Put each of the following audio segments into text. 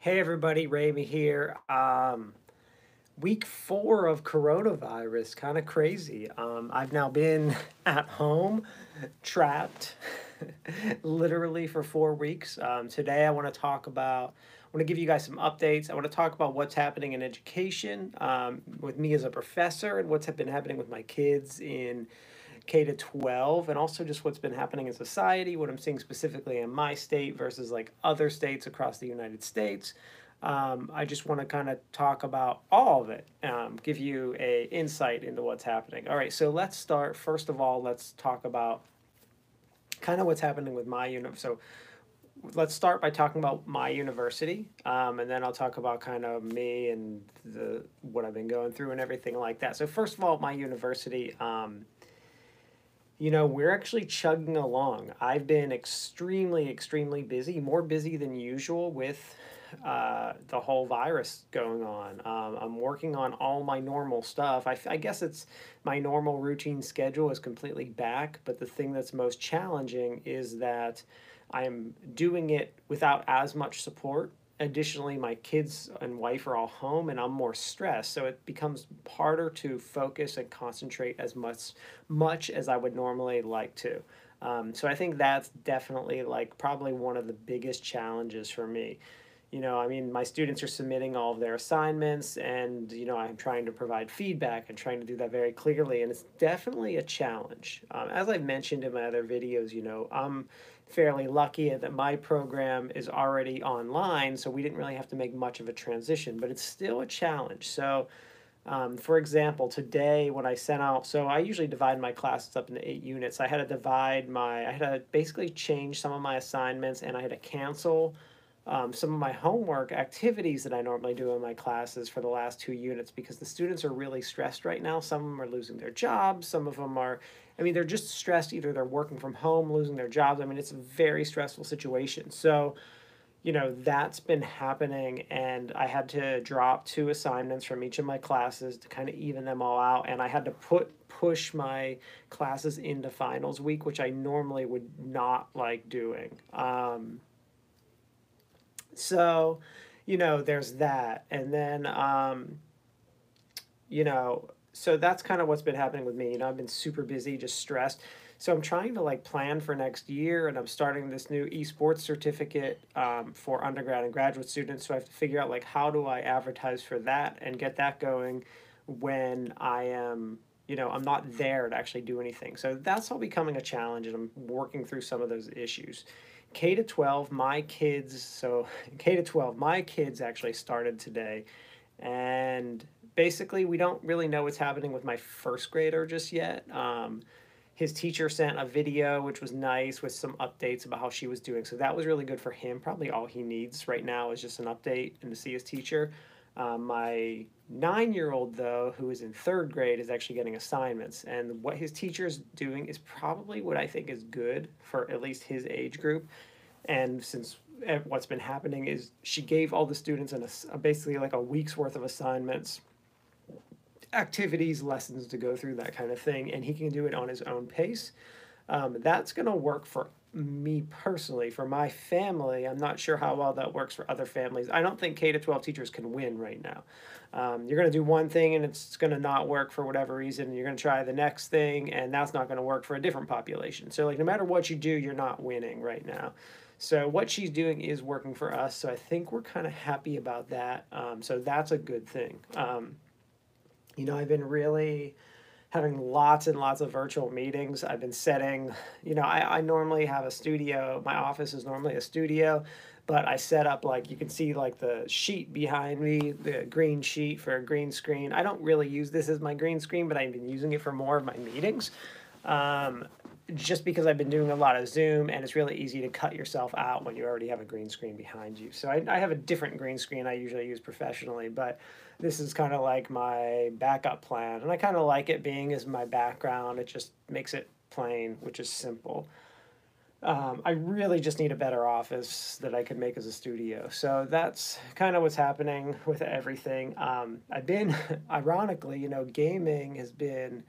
Hey everybody, Ramey here. Um, week four of coronavirus, kind of crazy. Um, I've now been at home, trapped, literally for four weeks. Um, today I want to talk about, I want to give you guys some updates. I want to talk about what's happening in education um, with me as a professor and what's been happening with my kids in K to 12 and also just what's been happening in society, what I'm seeing specifically in my state versus like other states across the United States. Um, I just want to kind of talk about all of it, um, give you a insight into what's happening. All right, so let's start. First of all, let's talk about kind of what's happening with my unit. So let's start by talking about my university, um, and then I'll talk about kind of me and the what I've been going through and everything like that. So first of all, my university. Um, you know, we're actually chugging along. I've been extremely, extremely busy, more busy than usual with uh, the whole virus going on. Um, I'm working on all my normal stuff. I, I guess it's my normal routine schedule is completely back, but the thing that's most challenging is that I'm doing it without as much support additionally my kids and wife are all home and i'm more stressed. So it becomes harder to focus and concentrate as much much as i would normally like to. Um, so i think that's definitely like probably one of the biggest challenges for me. You know i mean my students are submitting all of their assignments and you know i'm trying to provide feedback and trying to do that very clearly and it's definitely a challenge. Um, as i've mentioned in my other videos you know i'm fairly lucky that my program is already online, so we didn't really have to make much of a transition, but it's still a challenge. So, um, for example, today when I sent out, so I usually divide my classes up into eight units. I had to divide my, I had to basically change some of my assignments and I had to cancel um, some of my homework activities that I normally do in my classes for the last two units because the students are really stressed right now. Some of them are losing their jobs, some of them are I mean, they're just stressed. Either they're working from home, losing their jobs. I mean, it's a very stressful situation. So, you know, that's been happening. And I had to drop two assignments from each of my classes to kind of even them all out. And I had to put push my classes into finals week, which I normally would not like doing. Um, so, you know, there's that. And then, um, you know, so that's kind of what's been happening with me. You know, I've been super busy, just stressed. So I'm trying to like plan for next year, and I'm starting this new esports certificate um, for undergrad and graduate students. So I have to figure out like how do I advertise for that and get that going when I am, you know, I'm not there to actually do anything. So that's all becoming a challenge, and I'm working through some of those issues. K to 12, my kids, so K to 12, my kids actually started today, and basically, we don't really know what's happening with my first grader just yet. Um, his teacher sent a video, which was nice, with some updates about how she was doing. So that was really good for him. Probably all he needs right now is just an update and to see his teacher. Um, my nine year old, though, who is in third grade, is actually getting assignments. And what his teacher is doing is probably what I think is good for at least his age group. And since what's been happening is she gave all the students an, a, basically like a week's worth of assignments activities, lessons to go through, that kind of thing, and he can do it on his own pace. Um, that's going to work for me personally. For my family, I'm not sure how well that works for other families. I don't think K to 12 teachers can win right now. Um, you're going to do one thing and it's going to not work for whatever reason. You're going to try the next thing and that's not going to work for a different population. So, like, no matter what you do, you're not winning right now. So, what she's doing is working for us. So, I think we're kind of happy about that. Um, so, that's a good thing. Um, you know, I've been really having lots and lots of virtual meetings. I've been setting, you know, I, I normally have a studio. My office is normally a studio, but I set up like you can see like the sheet behind me, the green sheet for a green screen. I don't really use this as my green screen, but I've been using it for more of my meetings. Um, just because I've been doing a lot of Zoom and it's really easy to cut yourself out when you already have a green screen behind you. So I, I have a different green screen I usually use professionally, but this is kind of like my backup plan. And I kind of like it being as my background. It just makes it plain, which is simple. Um, I really just need a better office that I could make as a studio. So that's kind of what's happening with everything. Um, I've been, ironically, you know, gaming has been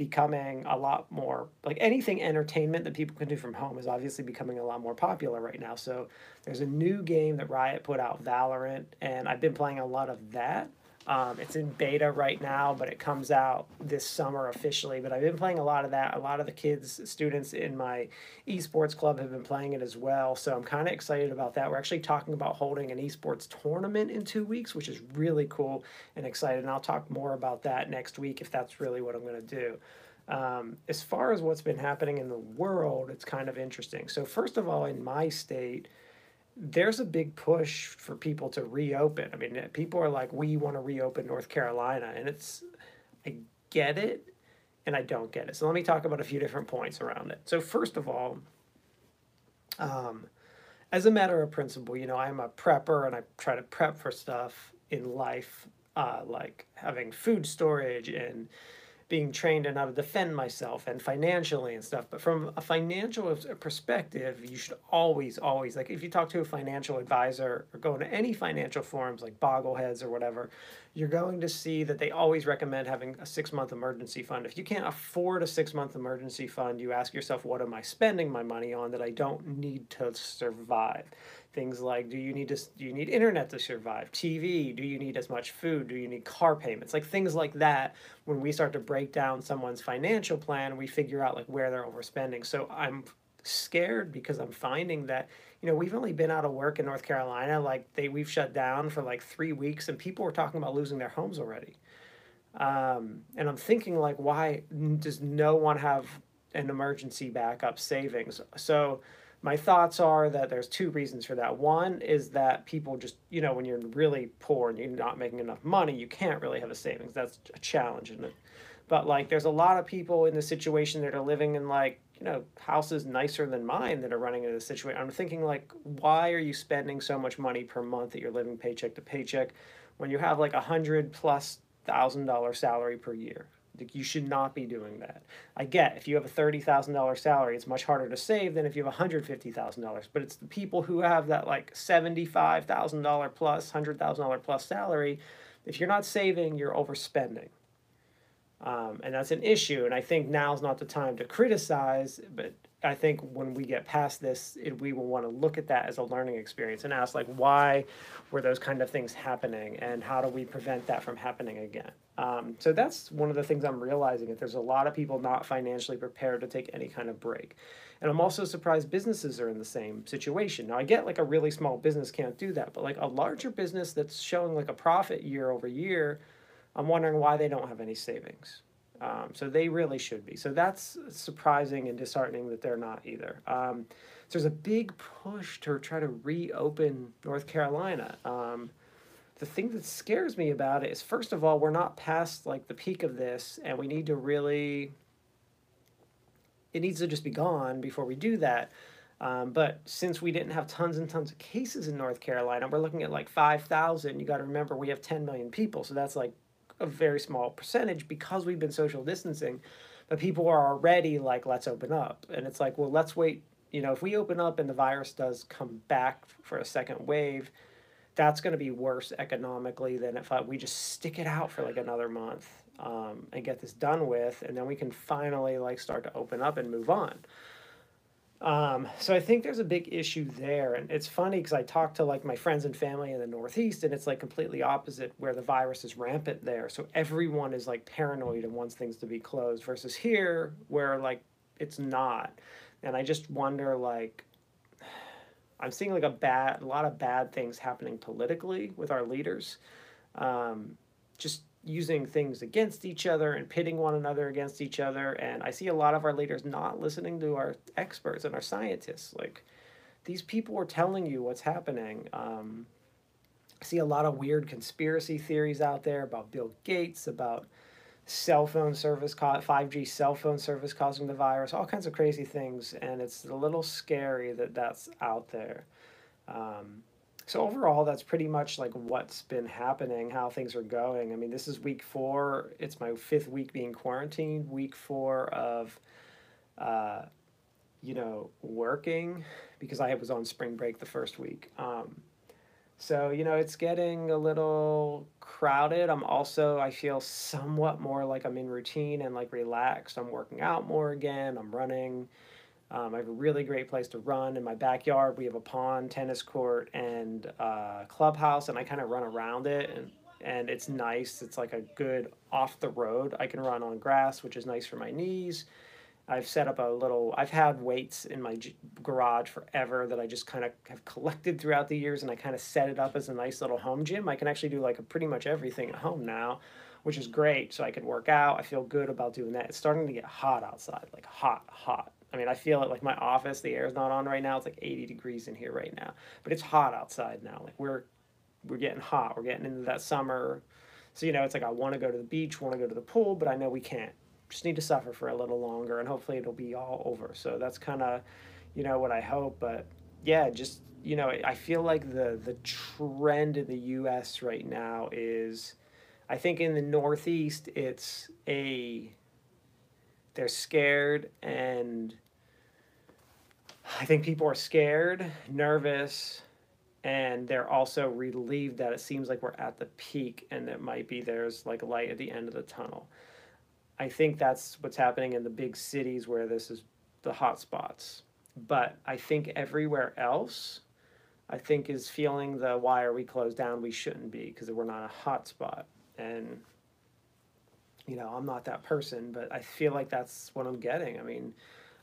becoming a lot more like anything entertainment that people can do from home is obviously becoming a lot more popular right now. So there's a new game that Riot put out, Valorant, and I've been playing a lot of that. Um, it's in beta right now, but it comes out this summer officially. But I've been playing a lot of that. A lot of the kids, students in my esports club have been playing it as well. So I'm kind of excited about that. We're actually talking about holding an esports tournament in two weeks, which is really cool and excited. And I'll talk more about that next week if that's really what I'm going to do. Um, as far as what's been happening in the world, it's kind of interesting. So, first of all, in my state, there's a big push for people to reopen. I mean, people are like, we want to reopen North Carolina, and it's, I get it, and I don't get it. So let me talk about a few different points around it. So first of all, um, as a matter of principle, you know, I'm a prepper, and I try to prep for stuff in life, uh, like having food storage and being trained on how to defend myself and financially and stuff. But from a financial perspective, you should always, always, like if you talk to a financial advisor or go into any financial forums like Bogleheads or whatever, you're going to see that they always recommend having a six month emergency fund. If you can't afford a six month emergency fund, you ask yourself, what am I spending my money on that I don't need to survive? Things like do you need to do you need internet to survive? TV? Do you need as much food? Do you need car payments? Like things like that. When we start to break down someone's financial plan, we figure out like where they're overspending. So I'm scared because I'm finding that you know we've only been out of work in North Carolina like they we've shut down for like three weeks and people were talking about losing their homes already. Um, and I'm thinking like why does no one have an emergency backup savings? So my thoughts are that there's two reasons for that. One is that people just, you know, when you're really poor and you're not making enough money, you can't really have a savings. That's a challenge? But like, there's a lot of people in the situation that are living in like, you know, houses nicer than mine that are running into the situation. I'm thinking like, why are you spending so much money per month that you're living paycheck to paycheck when you have like a hundred plus thousand dollar salary per year? Like you should not be doing that. I get if you have a $30,000 salary, it's much harder to save than if you have a $150,000. But it's the people who have that like $75,000 plus, $100,000 plus salary. If you're not saving, you're overspending. Um, and that's an issue. And I think now's not the time to criticize, but I think when we get past this, it, we will want to look at that as a learning experience and ask, like, why were those kind of things happening, and how do we prevent that from happening again? Um, so that's one of the things I'm realizing that there's a lot of people not financially prepared to take any kind of break. And I'm also surprised businesses are in the same situation. Now I get like a really small business can't do that, but like a larger business that's showing like a profit year over year, I'm wondering why they don't have any savings. Um, so they really should be. So that's surprising and disheartening that they're not either. Um, so there's a big push to try to reopen North Carolina. Um, the thing that scares me about it is first of all we're not past like the peak of this and we need to really it needs to just be gone before we do that um, but since we didn't have tons and tons of cases in north carolina we're looking at like 5000 you got to remember we have 10 million people so that's like a very small percentage because we've been social distancing but people are already like let's open up and it's like well let's wait you know if we open up and the virus does come back for a second wave that's going to be worse economically than if I, we just stick it out for like another month um, and get this done with, and then we can finally like start to open up and move on. Um, so I think there's a big issue there, and it's funny because I talk to like my friends and family in the Northeast, and it's like completely opposite where the virus is rampant there. So everyone is like paranoid and wants things to be closed, versus here where like it's not. And I just wonder like I'm seeing like a bad, a lot of bad things happening politically with our leaders, um, just using things against each other and pitting one another against each other. And I see a lot of our leaders not listening to our experts and our scientists. Like these people are telling you what's happening. Um, I see a lot of weird conspiracy theories out there about Bill Gates, about cell phone service, 5G cell phone service causing the virus, all kinds of crazy things. And it's a little scary that that's out there. Um, so overall, that's pretty much like what's been happening, how things are going. I mean, this is week four. It's my fifth week being quarantined. Week four of, uh, you know, working because I was on spring break the first week. Um, so you know, it's getting a little crowded, I'm also I feel somewhat more like I'm in routine and like relaxed. I'm working out more again. I'm running. Um, I have a really great place to run in my backyard. We have a pond, tennis court, and uh, clubhouse, and I kind of run around it, and and it's nice. It's like a good off the road. I can run on grass, which is nice for my knees. I've set up a little. I've had weights in my g- garage forever that I just kind of have collected throughout the years, and I kind of set it up as a nice little home gym. I can actually do like pretty much everything at home now, which is great. So I can work out. I feel good about doing that. It's starting to get hot outside, like hot, hot. I mean, I feel it like my office. The air's not on right now. It's like 80 degrees in here right now, but it's hot outside now. Like we're we're getting hot. We're getting into that summer. So you know, it's like I want to go to the beach, want to go to the pool, but I know we can't just need to suffer for a little longer and hopefully it'll be all over. So that's kind of, you know, what I hope. But yeah, just, you know, I feel like the, the trend in the US right now is, I think in the Northeast, it's a, they're scared and I think people are scared, nervous, and they're also relieved that it seems like we're at the peak and it might be there's like light at the end of the tunnel. I think that's what's happening in the big cities where this is the hot spots. But I think everywhere else, I think is feeling the why are we closed down? We shouldn't be because we're not a hot spot. And you know, I'm not that person, but I feel like that's what I'm getting. I mean,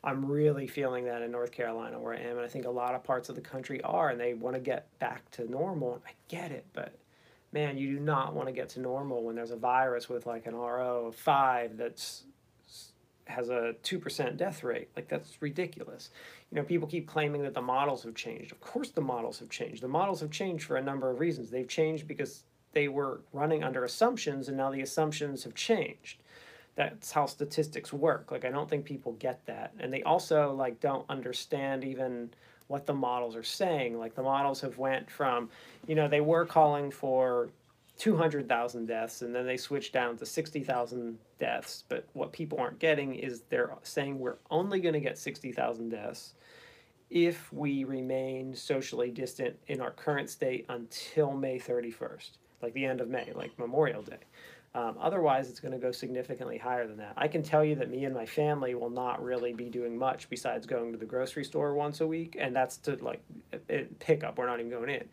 I'm really feeling that in North Carolina where I am, and I think a lot of parts of the country are, and they want to get back to normal. I get it, but man, you do not want to get to normal when there's a virus with like an R0 of five that's has a 2% death rate. Like that's ridiculous. You know, people keep claiming that the models have changed. Of course the models have changed. The models have changed for a number of reasons. They've changed because they were running under assumptions and now the assumptions have changed. That's how statistics work. Like I don't think people get that. And they also like don't understand even what the models are saying. Like the models have went from, you know, they were calling for 200,000 deaths and then they switched down to 60,000 deaths. But what people aren't getting is they're saying we're only going to get 60,000 deaths if we remain socially distant in our current state until May 31st, like the end of May, like Memorial Day. Um, otherwise, it's going to go significantly higher than that. I can tell you that me and my family will not really be doing much besides going to the grocery store once a week, and that's to like pick up. We're not even going in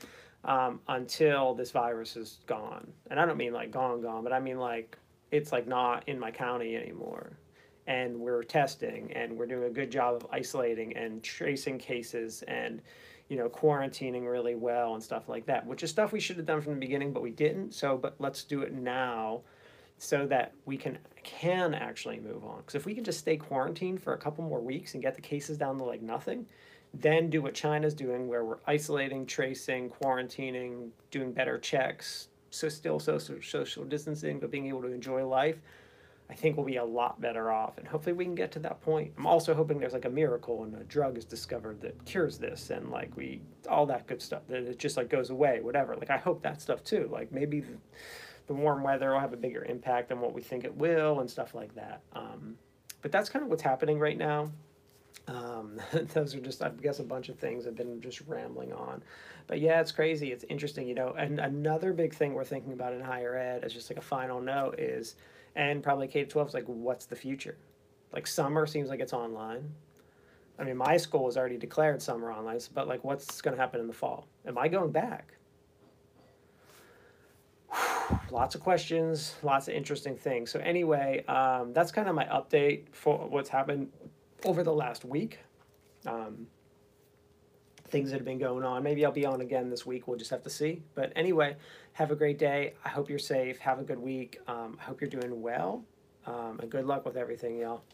um, until this virus is gone. And I don't mean like gone, gone, but I mean like it's like not in my county anymore. And we're testing, and we're doing a good job of isolating and tracing cases and you know, quarantining really well and stuff like that, which is stuff we should have done from the beginning, but we didn't. So, but let's do it now so that we can can actually move on. Because if we can just stay quarantined for a couple more weeks and get the cases down to like nothing, then do what China's doing, where we're isolating, tracing, quarantining, doing better checks, so still social social distancing, but being able to enjoy life. I think we'll be a lot better off, and hopefully we can get to that point. I'm also hoping there's like a miracle and a drug is discovered that cures this, and like we all that good stuff that it just like goes away, whatever. Like I hope that stuff too. Like maybe. The, warm weather will have a bigger impact than what we think it will and stuff like that. Um, but that's kind of what's happening right now. Um, those are just, I guess, a bunch of things I've been just rambling on. But yeah, it's crazy. It's interesting, you know. And another big thing we're thinking about in higher ed, as just like a final note, is, and probably K 12 is like, what's the future? Like, summer seems like it's online. I mean, my school has already declared summer online, but like, what's going to happen in the fall? Am I going back? lots of questions, lots of interesting things. So anyway, um, that's kind of my update for what's happened over the last week. Um, things that have been going on. Maybe I'll be on again this week. We'll just have to see. But anyway, have a great day. I hope you're safe. Have a good week. Um, I hope you're doing well. Um, and good luck with everything, y'all.